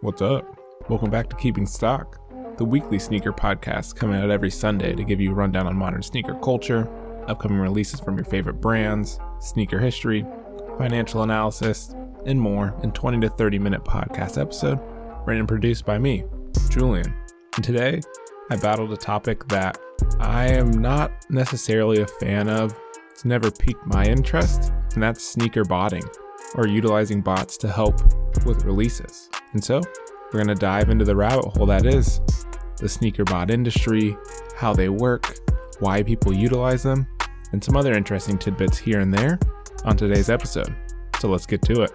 What's up? Welcome back to Keeping Stock, the weekly sneaker podcast coming out every Sunday to give you a rundown on modern sneaker culture, upcoming releases from your favorite brands, sneaker history, financial analysis, and more in 20 to 30 minute podcast episode, written and produced by me, Julian. And today, I battled a topic that I am not necessarily a fan of. It's never piqued my interest, and that's sneaker botting or utilizing bots to help with releases. And so, we're going to dive into the rabbit hole that is the sneaker bot industry, how they work, why people utilize them, and some other interesting tidbits here and there on today's episode. So let's get to it.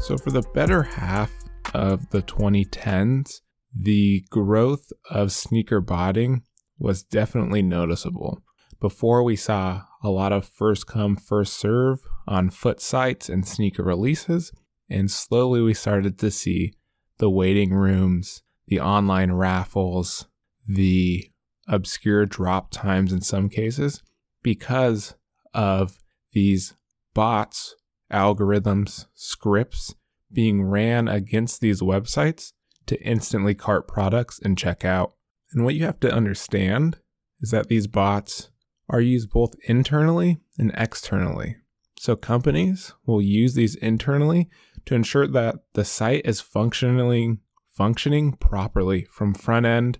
So, for the better half of the 2010s, the growth of sneaker botting was definitely noticeable. Before we saw a lot of first come, first serve on foot sites and sneaker releases, and slowly we started to see the waiting rooms, the online raffles, the obscure drop times in some cases because of these bots, algorithms, scripts being ran against these websites to instantly cart products and check out. And what you have to understand is that these bots are used both internally and externally. So companies will use these internally to ensure that the site is functionally functioning properly from front end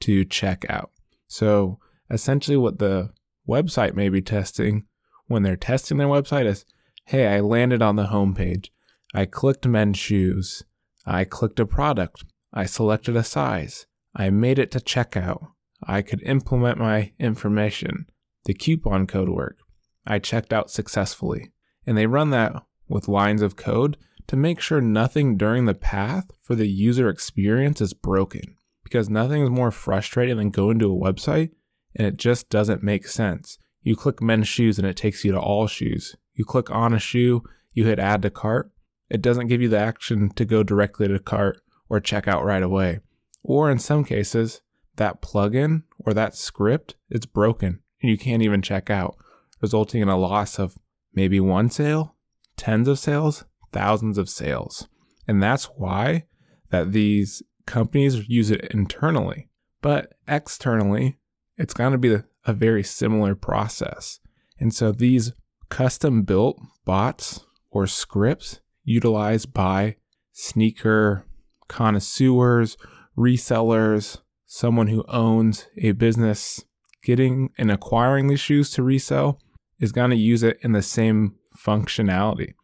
to checkout. So essentially what the website may be testing when they're testing their website is, hey, I landed on the homepage. I clicked men's shoes. I clicked a product. I selected a size. I made it to checkout. I could implement my information. The coupon code worked. I checked out successfully. And they run that with lines of code to make sure nothing during the path for the user experience is broken. Because nothing is more frustrating than going to a website and it just doesn't make sense. You click men's shoes and it takes you to all shoes. You click on a shoe, you hit add to cart. It doesn't give you the action to go directly to cart or check out right away. Or in some cases, that plugin or that script is broken and you can't even check out, resulting in a loss of maybe one sale, tens of sales, thousands of sales. And that's why that these companies use it internally. But externally, it's going to be a very similar process. And so these custom built bots or scripts utilized by sneaker connoisseurs, resellers, someone who owns a business getting and acquiring these shoes to resell is going to use it in the same functionality.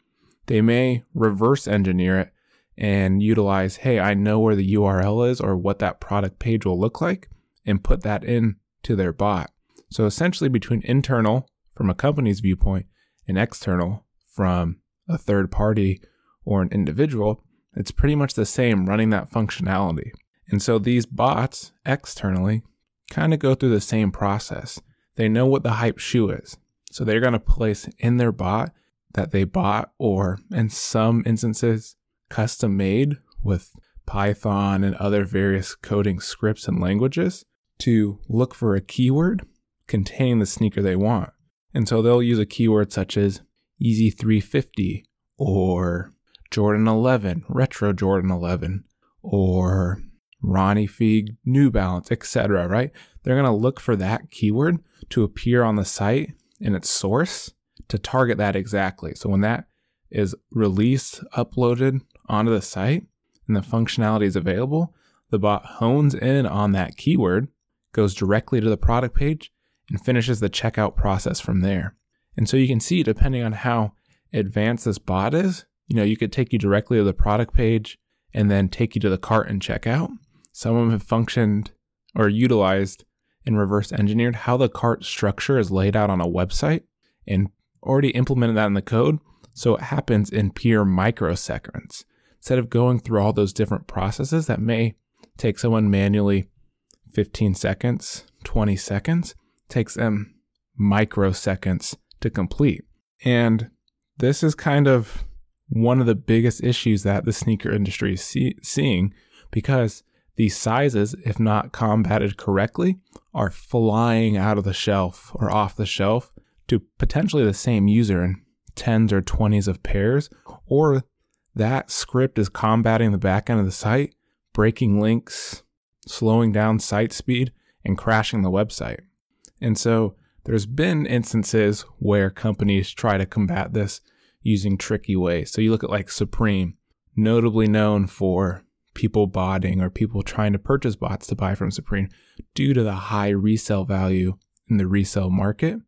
They may reverse engineer it and utilize, hey, I know where the URL is or what that product page will look like and put that in to their bot. So essentially between internal from a company's viewpoint and external from a third party or an individual, it's pretty much the same running that functionality. And so these bots externally kind of go through the same process. They know what the hype shoe is. So they're going to place in their bot that they bought or in some instances custom made with Python and other various coding scripts and languages to look for a keyword containing the sneaker they want. And so they'll use a keyword such as Yeezy 350 or Jordan 11, Retro Jordan 11, or Ronnie Fieg, New Balance, etc. Right? They're going to look for that keyword to appear on the site in its source to target that exactly. So when that is released, uploaded onto the site, and the functionality is available, the bot hones in on that keyword, goes directly to the product page, and finishes the checkout process from there. And so you can see, depending on how advanced this bot is, you know, you could take you directly to the product page and then take you to the cart and checkout. Some of them have functioned or utilized and reverse engineered how the cart structure is laid out on a website and already implemented that in the code. So it happens in pure microseconds instead of going through all those different processes that may take someone manually 15 seconds, 20 seconds, takes them microseconds to complete. And this is kind of one of the biggest issues that the sneaker industry is see- seeing because these sizes, if not combated correctly, are flying out of the shelf or off the shelf to potentially the same user in tens or twenties of pairs, or that script is combating the back end of the site, breaking links, slowing down site speed, and crashing the website. And so there's been instances where companies try to combat this using tricky ways. So you look at like Supreme, notably known for people botting or people trying to purchase bots to buy from Supreme due to the high resale value in the resale market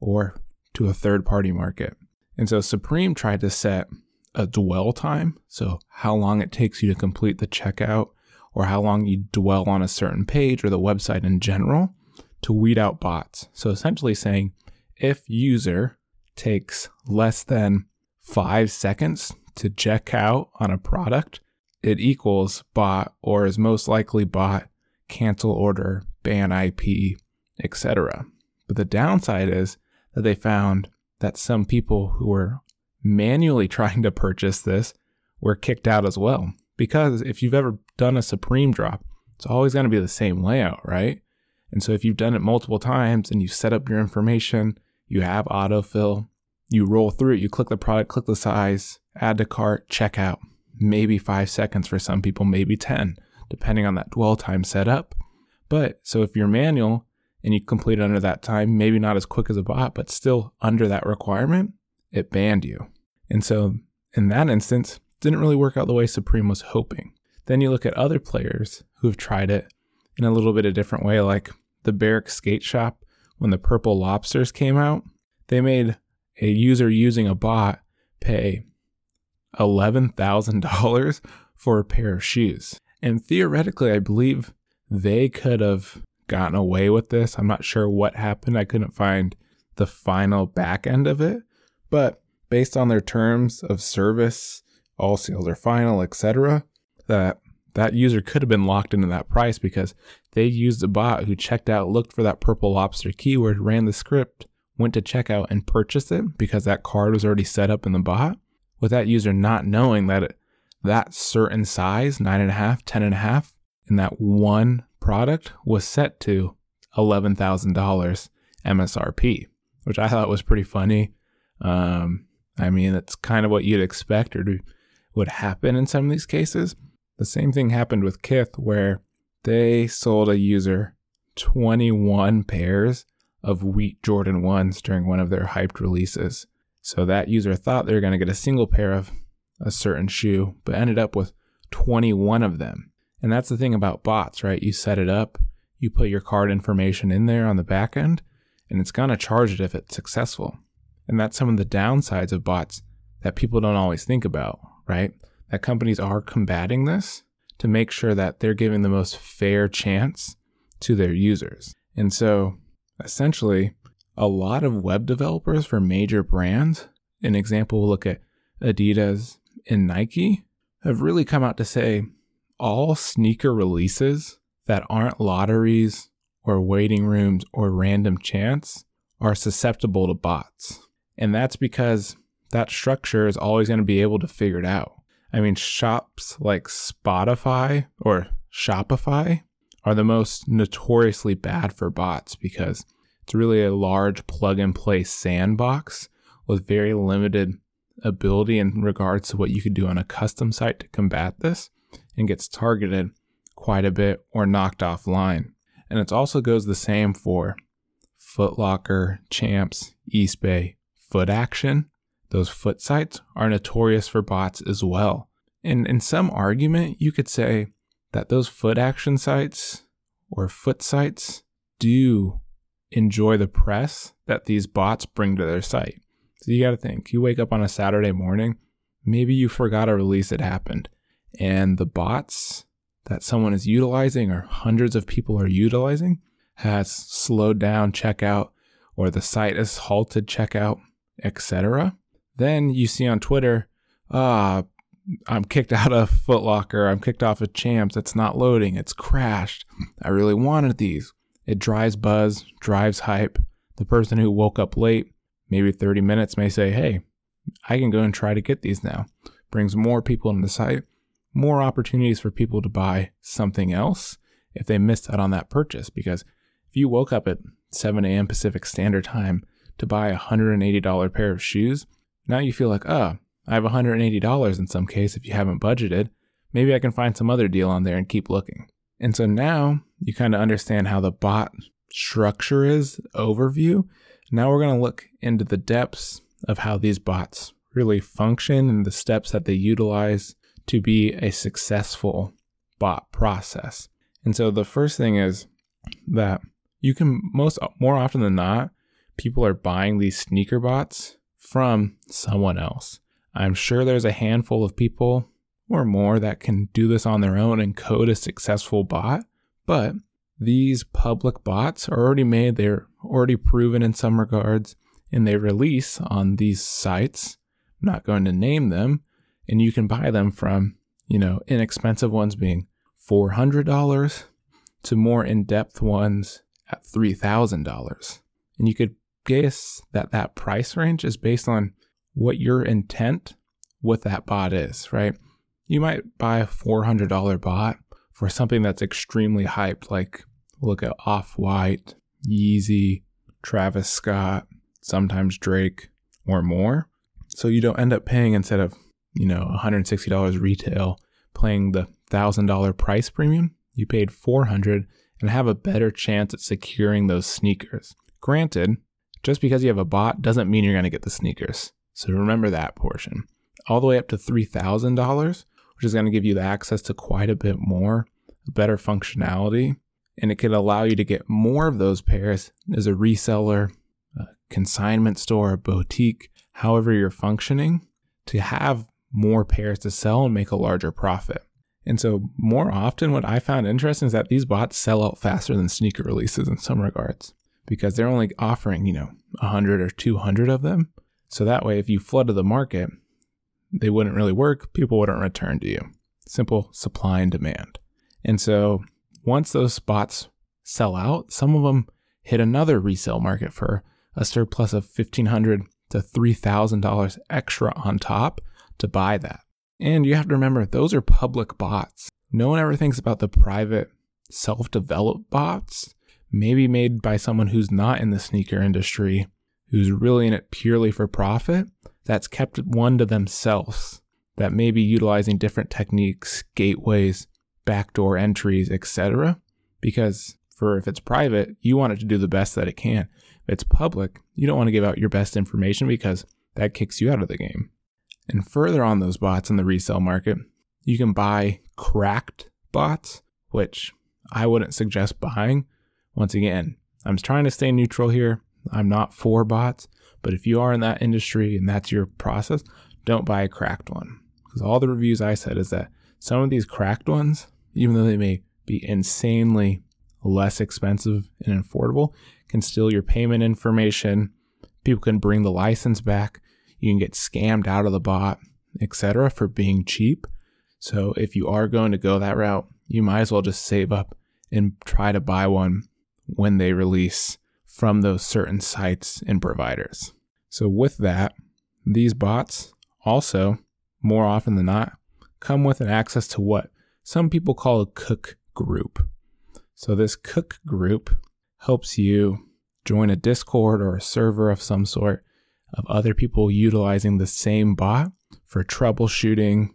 or to a third party market. And so Supreme tried to set a dwell time, so how long it takes you to complete the checkout or how long you dwell on a certain page or the website in general to weed out bots. So essentially saying if user takes less than 5 seconds to check out on a product, it equals bot or is most likely bot, cancel order, ban IP, etc. But the downside is that they found that some people who were manually trying to purchase this were kicked out as well. Because if you've ever done a Supreme drop, it's always going to be the same layout, right? And so if you've done it multiple times and you set up your information, you have autofill, you roll through it, you click the product, click the size, add to cart, checkout. Maybe five seconds for some people, maybe 10, depending on that dwell time set up. But so if you're manual and you complete it under that time, maybe not as quick as a bot, but still under that requirement, it banned you. And so in that instance, didn't really work out the way Supreme was hoping. Then you look at other players who've tried it in a little bit of different way, like the Barrick Skate Shop when the Purple Lobsters came out. They made a user using a bot pay $11,000 for a pair of shoes. And theoretically, I believe they could have gotten away with this. I'm not sure what happened. I couldn't find the final back end of it. But based on their terms of service, all sales are final, etc., that that user could have been locked into that price because they used a bot who checked out, looked for that purple lobster keyword, ran the script, went to checkout and purchased it because that card was already set up in the bot with that user not knowing that it, that certain size, nine and a half, ten and a half, in that one product was set to $11,000 MSRP, which I thought was pretty funny. Um, I mean, that's kind of what you'd expect or would happen in some of these cases. The same thing happened with Kith, where they sold a user 21 pairs of wheat Jordan 1s during one of their hyped releases. So that user thought they were going to get a single pair of a certain shoe, but ended up with 21 of them. And that's the thing about bots, right? You set it up, you put your card information in there on the back end, and it's going to charge it if it's successful. And that's some of the downsides of bots that people don't always think about, right? That companies are combating this to make sure that they're giving the most fair chance to their users. And so essentially, a lot of web developers for major brands, an example, we'll look at Adidas and Nike, have really come out to say all sneaker releases that aren't lotteries or waiting rooms or random chance are susceptible to bots. And that's because that structure is always going to be able to figure it out. I mean, shops like Spotify or Shopify are the most notoriously bad for bots because it's really a large plug and play sandbox with very limited ability in regards to what you could do on a custom site to combat this and gets targeted quite a bit or knocked offline. And it also goes the same for Footlocker, Champs, Eastbay, Foot Action. Those foot sites are notorious for bots as well. And in some argument, you could say that those foot action sites or foot sites do enjoy the press that these bots bring to their site. So you got to think, you wake up on a Saturday morning, maybe you forgot a release that happened, and the bots that someone is utilizing or hundreds of people are utilizing has slowed down checkout or the site has halted checkout, etc. Then you see on Twitter, ah, I'm kicked out of Footlocker, I'm kicked off of Champs, it's not loading, it's crashed. I really wanted these. It drives buzz, drives hype. The person who woke up late, maybe 30 minutes, may say, Hey, I can go and try to get these now. Brings more people into the site, more opportunities for people to buy something else if they missed out on that purchase. Because if you woke up at 7 a.m. Pacific Standard Time to buy a $180 pair of shoes, now you feel like, oh, I have $180 in some case if you haven't budgeted. Maybe I can find some other deal on there and keep looking. And so now you kind of understand how the bot structure is overview. Now we're going to look into the depths of how these bots really function and the steps that they utilize to be a successful bot process. And so the first thing is that you can most more often than not, people are buying these sneaker bots from someone else. I'm sure there's a handful of people or more that can do this on their own and code a successful bot, but these public bots are already made, they're already proven in some regards, and they release on these sites. I'm not going to name them, and you can buy them from, you know, inexpensive ones being $400 to more in depth ones at $3,000. And you could guess that that price range is based on what your intent with that bot is, right? You might buy a $400 bot for something that's extremely hyped, like look at Off White, Yeezy, Travis Scott, sometimes Drake, or more. So you don't end up paying instead of, you know, $160 retail, playing the $1,000 price premium. You paid 400 and have a better chance at securing those sneakers. Granted, just because you have a bot doesn't mean you're going to get the sneakers. So remember that portion. All the way up to $3,000, which is going to give you the access to quite a bit more, better functionality, and it could allow you to get more of those pairs as a reseller, a consignment store, a boutique, however you're functioning, to have more pairs to sell and make a larger profit. And so, more often, what I found interesting is that these bots sell out faster than sneaker releases in some regards because they're only offering, you know, 100 or 200 of them. So that way, if you flooded the market, they wouldn't really work. People wouldn't return to you. Simple supply and demand. And so, once those spots sell out, some of them hit another resale market for a surplus of 1,500 to $3,000 extra on top to buy that. And you have to remember, those are public bots. No one ever thinks about the private self developed bots, maybe made by someone who's not in the sneaker industry, who's really in it purely for profit, that's kept one to themselves, that may be utilizing different techniques, gateways, backdoor entries, etc. Because for if it's private, you want it to do the best that it can. If it's public, you don't want to give out your best information because that kicks you out of the game. And further on those bots in the resale market, you can buy cracked bots, which I wouldn't suggest buying. Once again, I'm trying to stay neutral here. I'm not for bots, but if you are in that industry and that's your process, don't buy a cracked one. Because all the reviews I said is that some of these cracked ones, even though they may be insanely less expensive and affordable, can steal your payment information. People can bring the license back you can get scammed out of the bot, etc., for being cheap. So if you are going to go that route, you might as well just save up and try to buy one when they release from those certain sites and providers. So with that, these bots also, more often than not, come with an access to what some people call a cook group. So this cook group helps you join a Discord or a server of some sort of other people utilizing the same bot for troubleshooting,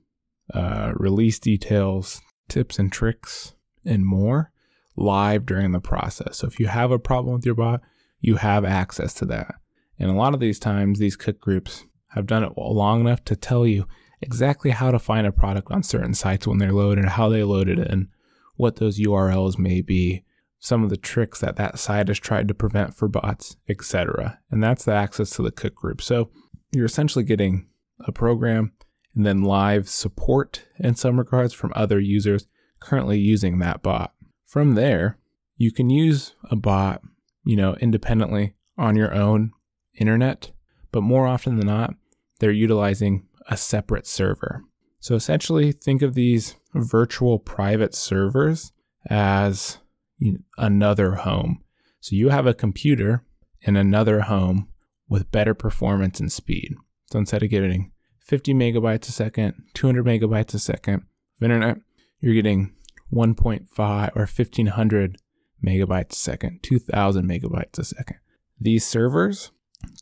uh, release details, tips and tricks, and more live during the process. So if you have a problem with your bot, you have access to that. And a lot of these times, these cook groups have done it long enough to tell you exactly how to find a product on certain sites when they're loaded, how they loaded it, and what those URLs may be, some of the tricks that that site has tried to prevent for bots, etc. And that's the access to the cook group. So you're essentially getting a program and then live support in some regards from other users currently using that bot. From there, you can use a bot, you know, independently on your own internet, but more often than not, they're utilizing a separate server. So essentially, think of these virtual private servers as another home. So you have a computer in another home with better performance and speed. So instead of getting 50 megabytes a second, 200 megabytes a second of internet, you're getting 1.5 or 1500 megabytes a second, 2000 megabytes a second. These servers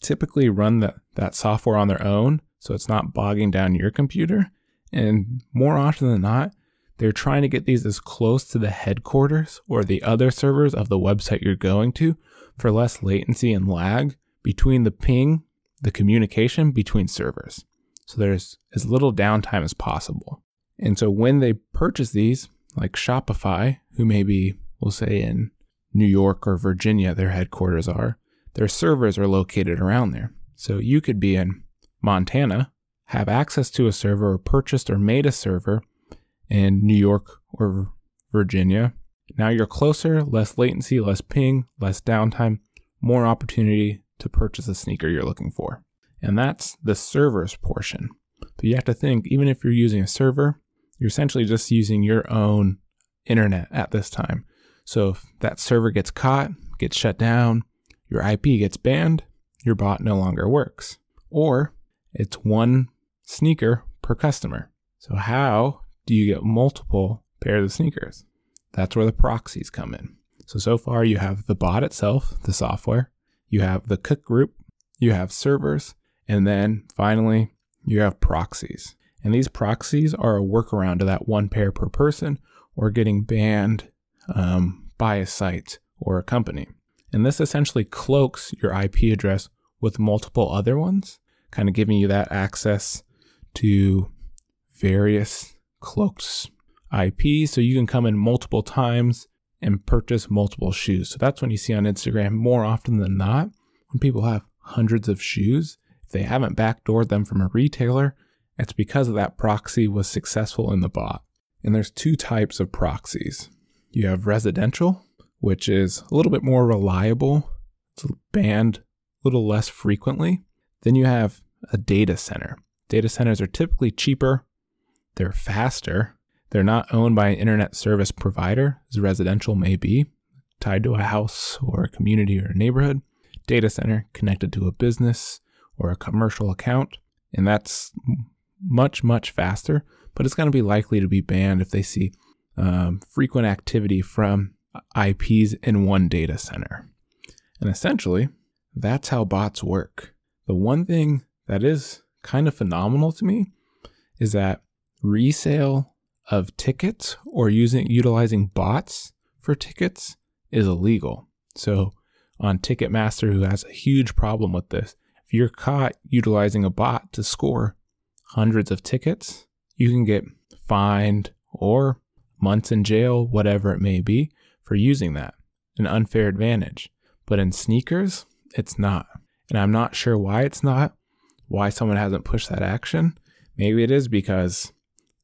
typically run the, that software on their own, so it's not bogging down your computer. And more often than not, they're trying to get these as close to the headquarters or the other servers of the website you're going to for less latency and lag between the ping, the communication between servers. So there's as little downtime as possible. And so when they purchase these, like Shopify, who maybe we'll say in New York or Virginia, their headquarters are, their servers are located around there. So you could be in Montana, have access to a server or purchased or made a server in New York or Virginia. Now you're closer, less latency, less ping, less downtime, more opportunity to purchase a sneaker you're looking for. And that's the servers portion. But you have to think, even if you're using a server, you're essentially just using your own internet at this time. So if that server gets caught, gets shut down, your IP gets banned, your bot no longer works. Or it's one sneaker per customer. So how do you get multiple pairs of sneakers? That's where the proxies come in. So so far you have the bot itself, the software, you have the cook group, you have servers, and then finally you have proxies. And these proxies are a workaround to that one pair per person or getting banned um, by a site or a company. And this essentially cloaks your IP address with multiple other ones, kind of giving you that access to various cloaked IP so you can come in multiple times and purchase multiple shoes. So that's when you see on Instagram more often than not when people have hundreds of shoes. If they haven't backdoored them from a retailer, it's because of that proxy was successful in the bot. And there's two types of proxies. You have residential, which is a little bit more reliable. It's banned a little less frequently. Then you have a data center. Data centers are typically cheaper, they're faster, they're not owned by an internet service provider, as residential may be, tied to a house or a community or a neighborhood. Data center connected to a business or a commercial account, and that's much, much faster, but it's going to be likely to be banned if they see um, frequent activity from IPs in one data center. And essentially, that's how bots work. The one thing that is kind of phenomenal to me is that resale of tickets or using utilizing bots for tickets is illegal. So on Ticketmaster, who has a huge problem with this, if you're caught utilizing a bot to score hundreds of tickets, you can get fined or months in jail, whatever it may be, for using that. An unfair advantage. But in sneakers, it's not. And I'm not sure why it's not, why someone hasn't pushed that action. Maybe it is because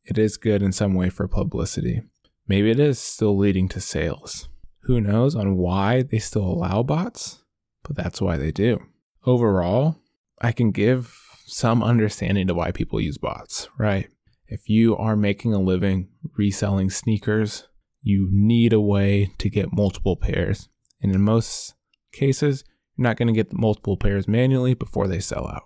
it is good in some way for publicity. Maybe it is still leading to sales. Who knows on why they still allow bots, but that's why they do. Overall, I can give some understanding to why people use bots, right? If you are making a living reselling sneakers, you need a way to get multiple pairs. And in most cases, you're not going to get multiple pairs manually before they sell out.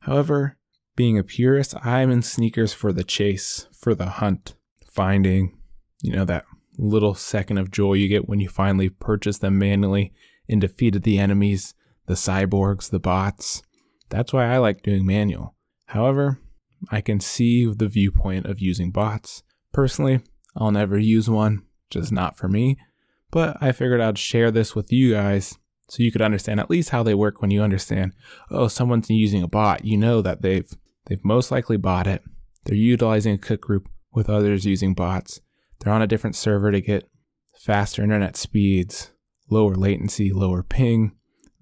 However, being a purist, I'm in sneakers for the chase, for the hunt, finding, you know, that little second of joy you get when you finally purchase them manually and defeated the enemies, the cyborgs, the bots. That's why I like doing manual. However, I can see the viewpoint of using bots. Personally, I'll never use one, just not for me. But I figured I'd share this with you guys so you could understand at least how they work when you understand, oh, someone's using a bot. You know that they've they've most likely bought it. They're utilizing a cook group with others using bots. They're on a different server to get faster internet speeds, lower latency, lower ping.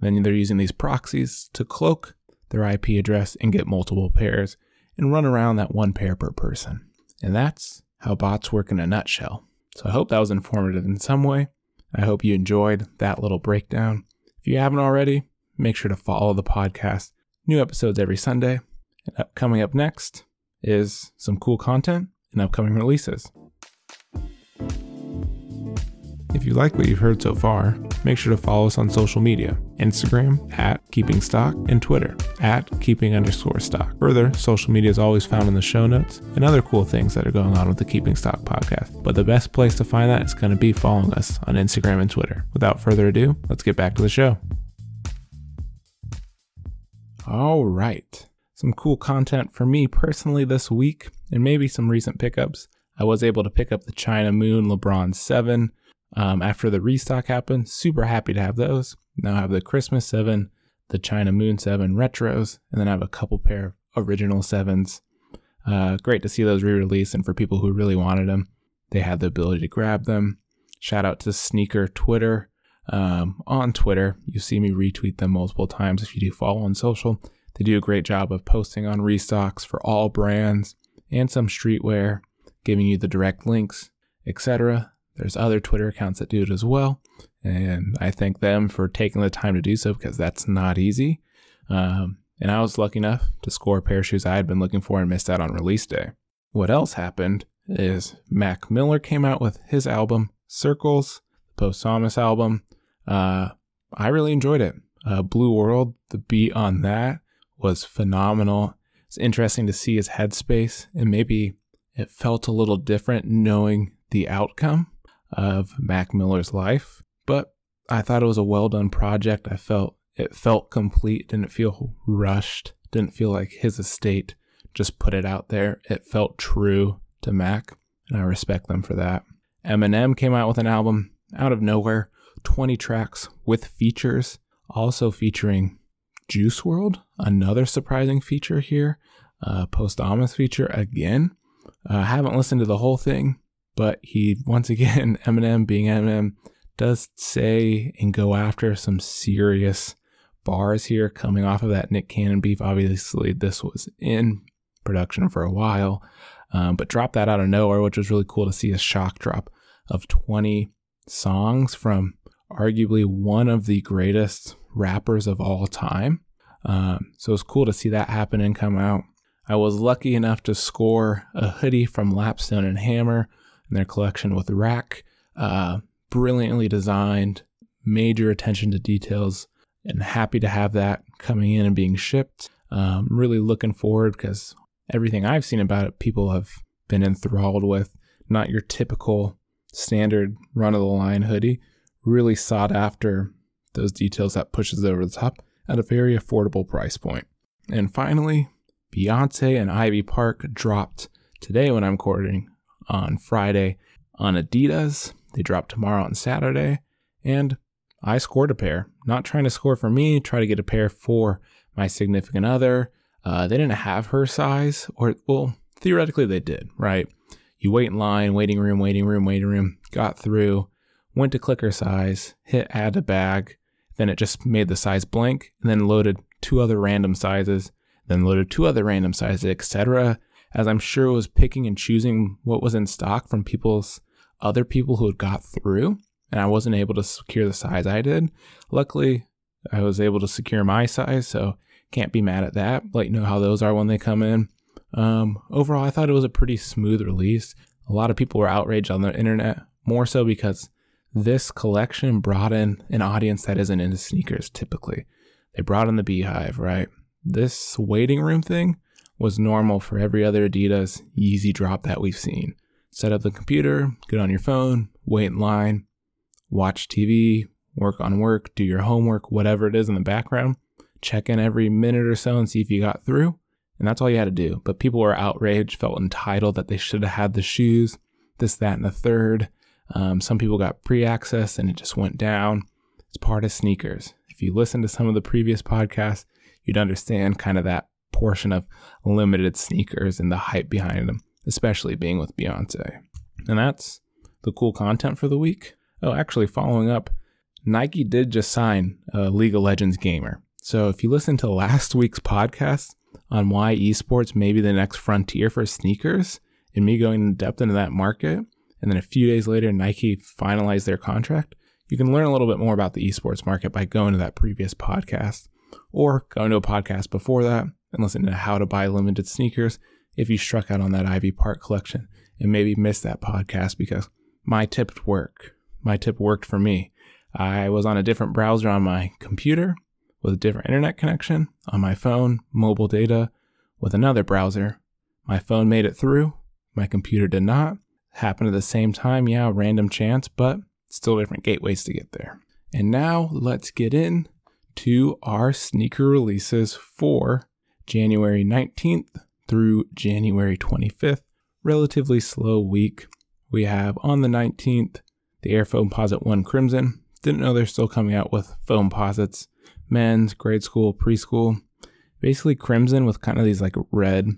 Then they're using these proxies to cloak their IP address and get multiple pairs and run around that one pair per person. And that's how bots work in a nutshell. So I hope that was informative in some way. I hope you enjoyed that little breakdown. If you haven't already, make sure to follow the podcast. New episodes every Sunday. And coming up next is some cool content and upcoming releases. If you like what you've heard so far, make sure to follow us on social media Instagram at keeping stock and Twitter at keeping underscore stock. Further, social media is always found in the show notes and other cool things that are going on with the Keeping Stock podcast. But the best place to find that is going to be following us on Instagram and Twitter. Without further ado, let's get back to the show. All right. Some cool content for me personally this week, and maybe some recent pickups. I was able to pick up the China Moon LeBron 7 um, after the restock happened. Super happy to have those. Now I have the Christmas 7, the China Moon 7 retros, and then I have a couple pair of original 7s. Uh, great to see those re released, and for people who really wanted them, they had the ability to grab them. Shout out to Sneaker Twitter. Um, on Twitter, you see me retweet them multiple times if you do follow on social. They do a great job of posting on restocks for all brands and some streetwear, giving you the direct links, etc. There's other Twitter accounts that do it as well, and I thank them for taking the time to do so because that's not easy. Um, and I was lucky enough to score a pair of shoes I had been looking for and missed out on release day. What else happened is Mac Miller came out with his album Circles, the Posthumous album. Uh, I really enjoyed it. Uh, Blue World, the beat on that was phenomenal. It's interesting to see his headspace, and maybe it felt a little different knowing the outcome of Mac Miller's life. But I thought it was a well done project. I felt it felt complete, didn't feel rushed, didn't feel like his estate just put it out there. It felt true to Mac, and I respect them for that. Eminem came out with an album out of nowhere, 20 tracks with features, also featuring Juice WRLD, another surprising feature here, uh, posthumous feature again. I uh, haven't listened to the whole thing, but he, once again, Eminem being Eminem, does say and go after some serious bars here coming off of that Nick Cannon beef. Obviously, this was in production for a while, um, but dropped that out of nowhere, which was really cool to see a shock drop of 20 songs from arguably one of the greatest rappers of all time. Um, so it's cool to see that happen and come out. I was lucky enough to score a hoodie from Lapstone and Hammer in their collection with Rack. Uh, brilliantly designed, major attention to details, and happy to have that coming in and being shipped. Um, really looking forward because everything I've seen about it, people have been enthralled with. Not your typical standard run of the line hoodie, really sought after those details that pushes it over the top at a very affordable price point. And finally, Beyonce and Ivy Park dropped today when I'm recording on Friday on Adidas. They drop tomorrow on Saturday. And I scored a pair. Not trying to score for me, try to get a pair for my significant other. Uh, they didn't have her size, or, well, theoretically they did, right? You wait in line, waiting room, waiting room, waiting room, got through, went to clicker size, hit add to bag, then it just made the size blank, and then loaded two other random sizes, then loaded two other random sizes, etc as I'm sure it was picking and choosing what was in stock from people's other people who had got through, and I wasn't able to secure the size I did. Luckily, I was able to secure my size, so can't be mad at that. Let you know how those are when they come in. Um, overall, I thought it was a pretty smooth release. A lot of people were outraged on the internet, more so because this collection brought in an audience that isn't into sneakers typically. They brought in the BeyHive, right? This waiting room thing was normal for every other Adidas Yeezy drop that we've seen. Set up the computer, get on your phone, wait in line, watch TV, work on work, do your homework, whatever it is in the background. Check in every minute or so and see if you got through. And that's all you had to do. But people were outraged, felt entitled that they should have had the shoes, this, that, and the third. Um, some people got pre access and it just went down. It's part of sneakers. If you listen to some of the previous podcasts, you'd understand kind of that portion of limited sneakers and the hype behind them, especially being with Beyonce. And that's the cool content for the week. Oh, actually, following up, Nike did just sign a League of Legends gamer. So if you listen to last week's podcast on why esports may be the next frontier for sneakers, and me going in depth into that market, and then a few days later, Nike finalized their contract, you can learn a little bit more about the esports market by going to that previous podcast or going to a podcast before that and listen to how to buy limited sneakers if you struck out on that Ivy Park collection and maybe missed that podcast because my tip worked. My tip worked for me. I was on a different browser on my computer with a different internet connection, on my phone, mobile data with another browser. My phone made it through, my computer did not. Happened at the same time, yeah, random chance, but still different gateways to get there. And now let's get in to our sneaker releases for January 19th through January 25th. Relatively slow week. We have on the 19th the Air Foam Foamposite 1 Crimson. Didn't know they're still coming out with foam Foamposites, men's, grade school, preschool. Basically, crimson with kind of these like red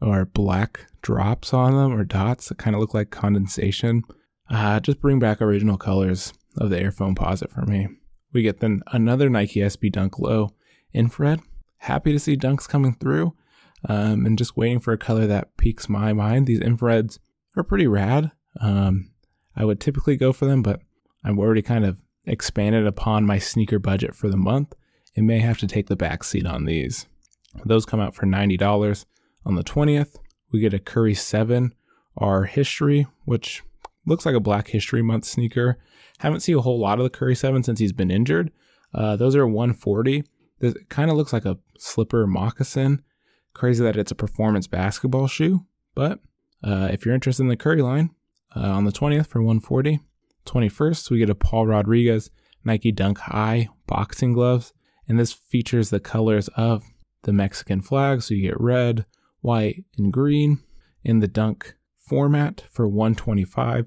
or black drops on them or dots that kind of look like condensation. Uh, just bring back original colors of the Air Foamposite for me. We get then another Nike SB Dunk Low infrared. Happy to see dunks coming through um, and just waiting for a color that piques my mind. These infrareds are pretty rad. Um, I would typically go for them, but I've already kind of expanded upon my sneaker budget for the month and may have to take the back seat on these. Those come out for $90. On the 20th, we get a Curry 7 R History, which looks like a Black History Month sneaker. Haven't seen a whole lot of the Curry 7 since he's been injured. Uh, those are 140. This kind of looks like a slipper moccasin. Crazy that it's a performance basketball shoe, but uh, if you're interested in the Curry line, uh, on the 20th for 140. 21st, we get a Paul Rodriguez Nike Dunk High boxing gloves, and this features the colors of the Mexican flag. So you get red, white, and green in the dunk format for 125.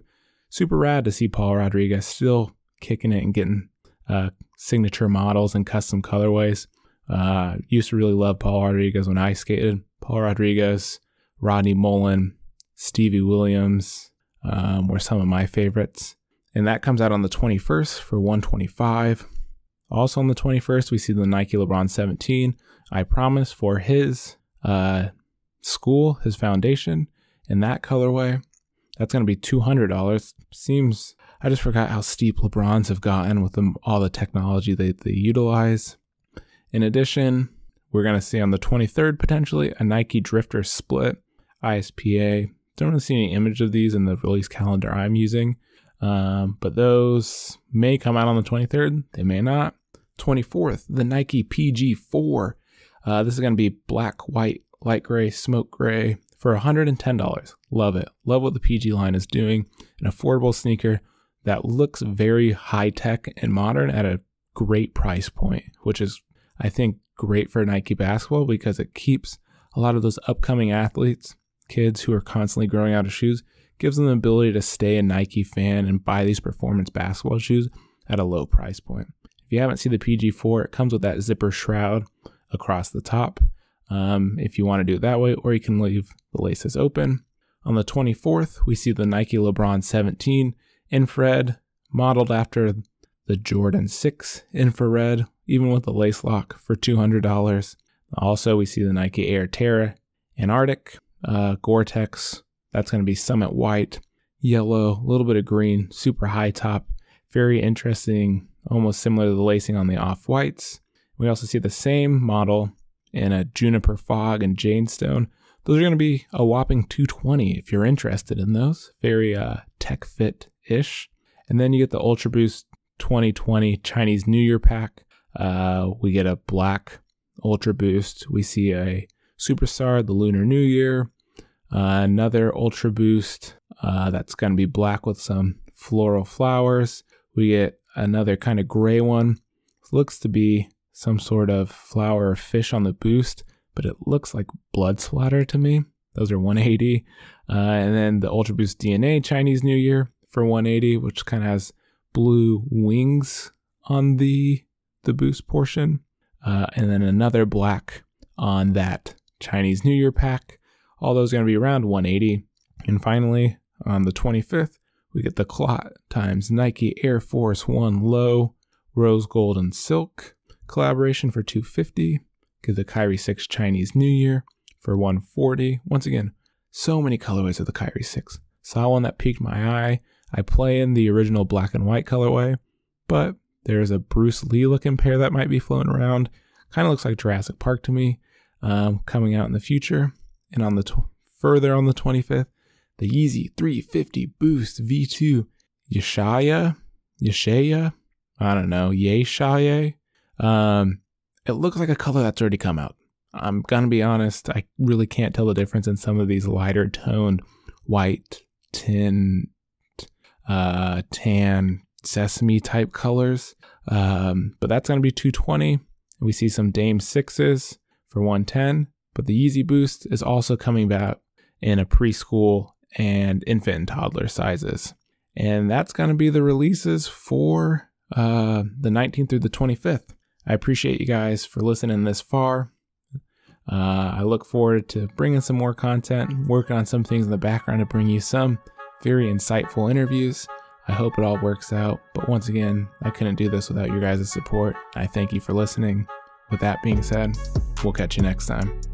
Super rad to see Paul Rodriguez still kicking it and getting uh, signature models and custom colorways. Uh, used to really love Paul Rodriguez when I skated. Paul Rodriguez, Rodney Mullen, Stevie Williams um, were some of my favorites. And that comes out on the 21st for 125. Also on the 21st, we see the Nike LeBron 17. I promise for his uh, school, his foundation, in that colorway. That's going to be $200. Seems, I just forgot how steep LeBrons have gotten with them, all the technology they, they utilize. In addition, we're going to see on the 23rd potentially a Nike Drifter Split ISPA. Don't really see any image of these in the release calendar I'm using, um, but those may come out on the 23rd. They may not. 24th, the Nike PG4. Uh, this is going to be black, white, light gray, smoke gray for $110. Love it. Love what the PG line is doing. An affordable sneaker that looks very high tech and modern at a great price point, which is, I think, great for Nike basketball because it keeps a lot of those upcoming athletes, kids who are constantly growing out of shoes, gives them the ability to stay a Nike fan and buy these performance basketball shoes at a low price point. If you haven't seen the PG4, it comes with that zipper shroud across the top um, if you want to do it that way, or you can leave the laces open. On the 24th, we see the Nike LeBron 17 infrared, modeled after the Jordan 6 infrared, even with the lace lock for $200. Also, we see the Nike Air Terra Antarktik, uh, Gore Tex, that's going to be Summit White, yellow, a little bit of green, super high top, very interesting, almost similar to the lacing on the off whites. We also see the same model in a Juniper Fog and Janestone. Those are going to be a whopping 220 if you're interested in those. Very uh, tech fit ish. And then you get the Ultra Boost 2020 Chinese New Year pack. Uh, we get a black Ultra Boost. We see a Superstar, the Lunar New Year. Uh, another Ultra Boost uh, that's going to be black with some floral flowers. We get another kind of gray one. Looks to be some sort of flower or fish on the boost, but it looks like blood splatter to me. Those are 180. Uh, and then the Ultra Boost DNA Chinese New Year for 180, which kind of has blue wings on the the boost portion, uh, and then another black on that Chinese New Year pack. All those are going to be around 180. And finally, on the 25th, we get the Clot times Nike Air Force One Low Rose Gold and Silk collaboration for 250 get the Kyrie 6 Chinese New Year for 140 once again so many colorways of the Kyrie 6 saw one that piqued my eye. I play in the original black and white colorway but there's a Bruce Lee looking pair that might be floating around. Kind of looks like Jurassic Park to me um, coming out in the future. And on the t- further on the 25th the Yeezy 350 Boost V2 Yeshaya? Yeshaya? I don't know. Yeshaya um, it looks like a color that's already come out. I'm gonna be honest, I really can't tell the difference in some of these lighter toned white, tin, uh, tan, sesame type colors. Um, but that's gonna be 220. We see some Dame sixes for 110, But the Yeezy Boost is also coming back in a preschool and infant and toddler sizes. And that's going to be the releases for uh, the 19th through the 25th. I appreciate you guys for listening this far. Uh, I look forward to bringing some more content, working on some things in the background to bring you some very insightful interviews. I hope it all works out. But once again, I couldn't do this without your guys' support. I thank you for listening. With that being said, we'll catch you next time.